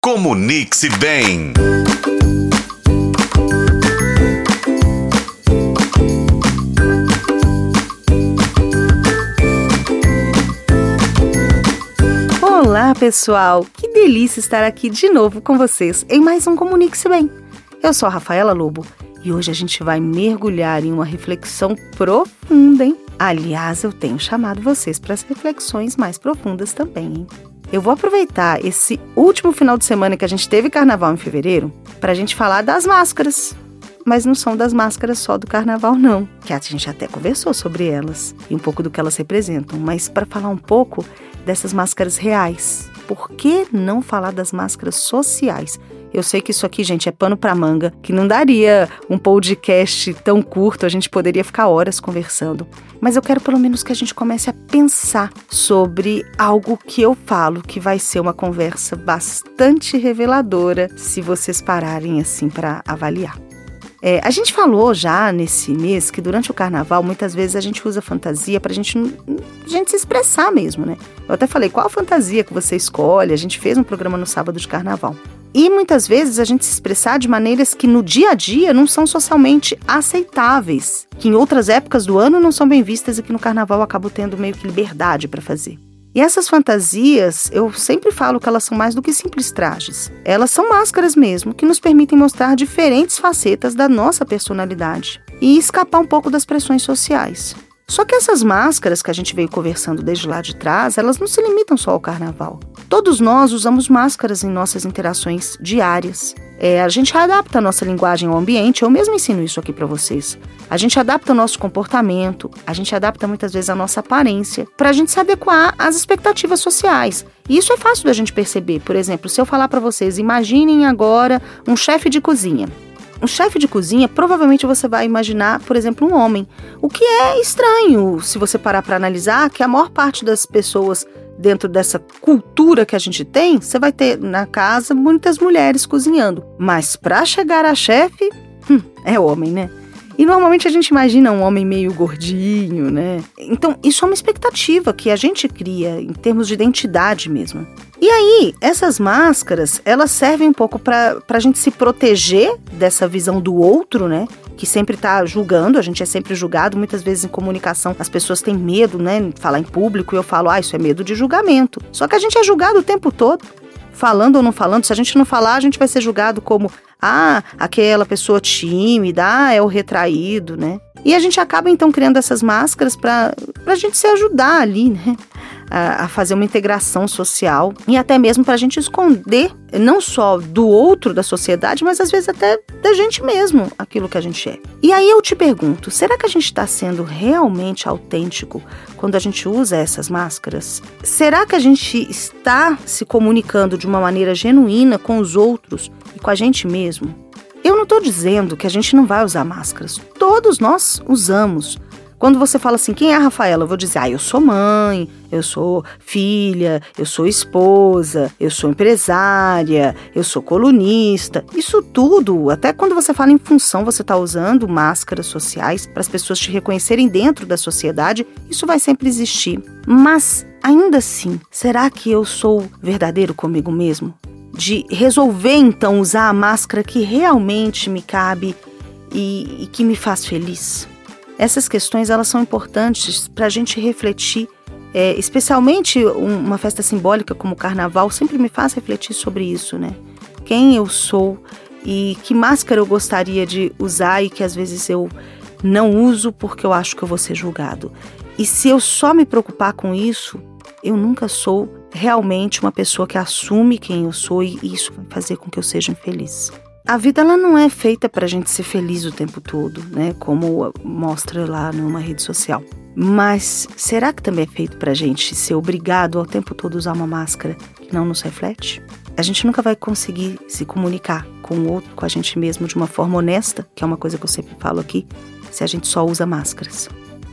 Comunique-se bem. Olá, pessoal! Que delícia estar aqui de novo com vocês em mais um Comunique-se Bem. Eu sou a Rafaela Lobo e hoje a gente vai mergulhar em uma reflexão profunda, hein? Aliás, eu tenho chamado vocês para as reflexões mais profundas também, hein? Eu vou aproveitar esse último final de semana que a gente teve carnaval em fevereiro para a gente falar das máscaras. Mas não são das máscaras só do carnaval, não. Que a gente até conversou sobre elas e um pouco do que elas representam. Mas para falar um pouco dessas máscaras reais. Por que não falar das máscaras sociais? Eu sei que isso aqui, gente, é pano para manga, que não daria um podcast tão curto, a gente poderia ficar horas conversando. Mas eu quero pelo menos que a gente comece a pensar sobre algo que eu falo, que vai ser uma conversa bastante reveladora, se vocês pararem assim para avaliar. É, a gente falou já nesse mês que durante o carnaval muitas vezes a gente usa fantasia para gente, a gente se expressar mesmo, né? Eu até falei qual fantasia que você escolhe. A gente fez um programa no sábado de carnaval. E muitas vezes a gente se expressar de maneiras que no dia a dia não são socialmente aceitáveis, que em outras épocas do ano não são bem vistas e que no carnaval acabo tendo meio que liberdade para fazer. E essas fantasias, eu sempre falo que elas são mais do que simples trajes. Elas são máscaras mesmo, que nos permitem mostrar diferentes facetas da nossa personalidade e escapar um pouco das pressões sociais. Só que essas máscaras que a gente veio conversando desde lá de trás, elas não se limitam só ao carnaval. Todos nós usamos máscaras em nossas interações diárias. É, a gente adapta a nossa linguagem ao ambiente, eu mesmo ensino isso aqui para vocês. A gente adapta o nosso comportamento, a gente adapta muitas vezes a nossa aparência, para a gente se adequar às expectativas sociais. E isso é fácil da gente perceber. Por exemplo, se eu falar para vocês, imaginem agora um chefe de cozinha. Um chefe de cozinha, provavelmente você vai imaginar, por exemplo, um homem. O que é estranho se você parar para analisar que a maior parte das pessoas dentro dessa cultura que a gente tem, você vai ter na casa muitas mulheres cozinhando. Mas para chegar a chefe, hum, é homem, né? E normalmente a gente imagina um homem meio gordinho, né? Então, isso é uma expectativa que a gente cria em termos de identidade mesmo. E aí, essas máscaras, elas servem um pouco para a gente se proteger dessa visão do outro, né? Que sempre está julgando, a gente é sempre julgado. Muitas vezes em comunicação as pessoas têm medo, né? Falar em público e eu falo, ah, isso é medo de julgamento. Só que a gente é julgado o tempo todo falando ou não falando, se a gente não falar, a gente vai ser julgado como ah, aquela pessoa tímida, ah, é o retraído, né? E a gente acaba então criando essas máscaras para a gente se ajudar ali, né? A, a fazer uma integração social e até mesmo para a gente esconder não só do outro da sociedade, mas às vezes até da gente mesmo aquilo que a gente é. E aí eu te pergunto: será que a gente está sendo realmente autêntico quando a gente usa essas máscaras? Será que a gente está se comunicando de uma maneira genuína com os outros e com a gente mesmo? Eu não estou dizendo que a gente não vai usar máscaras. Todos nós usamos. Quando você fala assim, quem é a Rafaela? Eu vou dizer, ah, eu sou mãe, eu sou filha, eu sou esposa, eu sou empresária, eu sou colunista. Isso tudo, até quando você fala em função, você está usando máscaras sociais para as pessoas te reconhecerem dentro da sociedade, isso vai sempre existir. Mas, ainda assim, será que eu sou verdadeiro comigo mesmo? De resolver então usar a máscara que realmente me cabe e, e que me faz feliz? Essas questões elas são importantes para a gente refletir, é, especialmente uma festa simbólica como o Carnaval sempre me faz refletir sobre isso, né? Quem eu sou e que máscara eu gostaria de usar e que às vezes eu não uso porque eu acho que eu vou ser julgado. E se eu só me preocupar com isso, eu nunca sou realmente uma pessoa que assume quem eu sou e isso vai fazer com que eu seja infeliz a vida ela não é feita para a gente ser feliz o tempo todo, né? Como mostra lá numa rede social. Mas será que também é feito para a gente ser obrigado ao tempo todo usar uma máscara que não nos reflete? A gente nunca vai conseguir se comunicar com o outro, com a gente mesmo, de uma forma honesta, que é uma coisa que eu sempre falo aqui, se a gente só usa máscaras.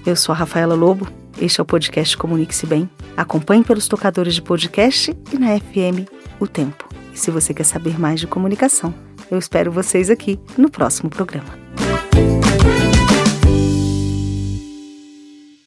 Eu sou a Rafaela Lobo, este é o podcast Comunique-se Bem. Acompanhe pelos tocadores de podcast e na FM O Tempo. E se você quer saber mais de comunicação, eu espero vocês aqui no próximo programa.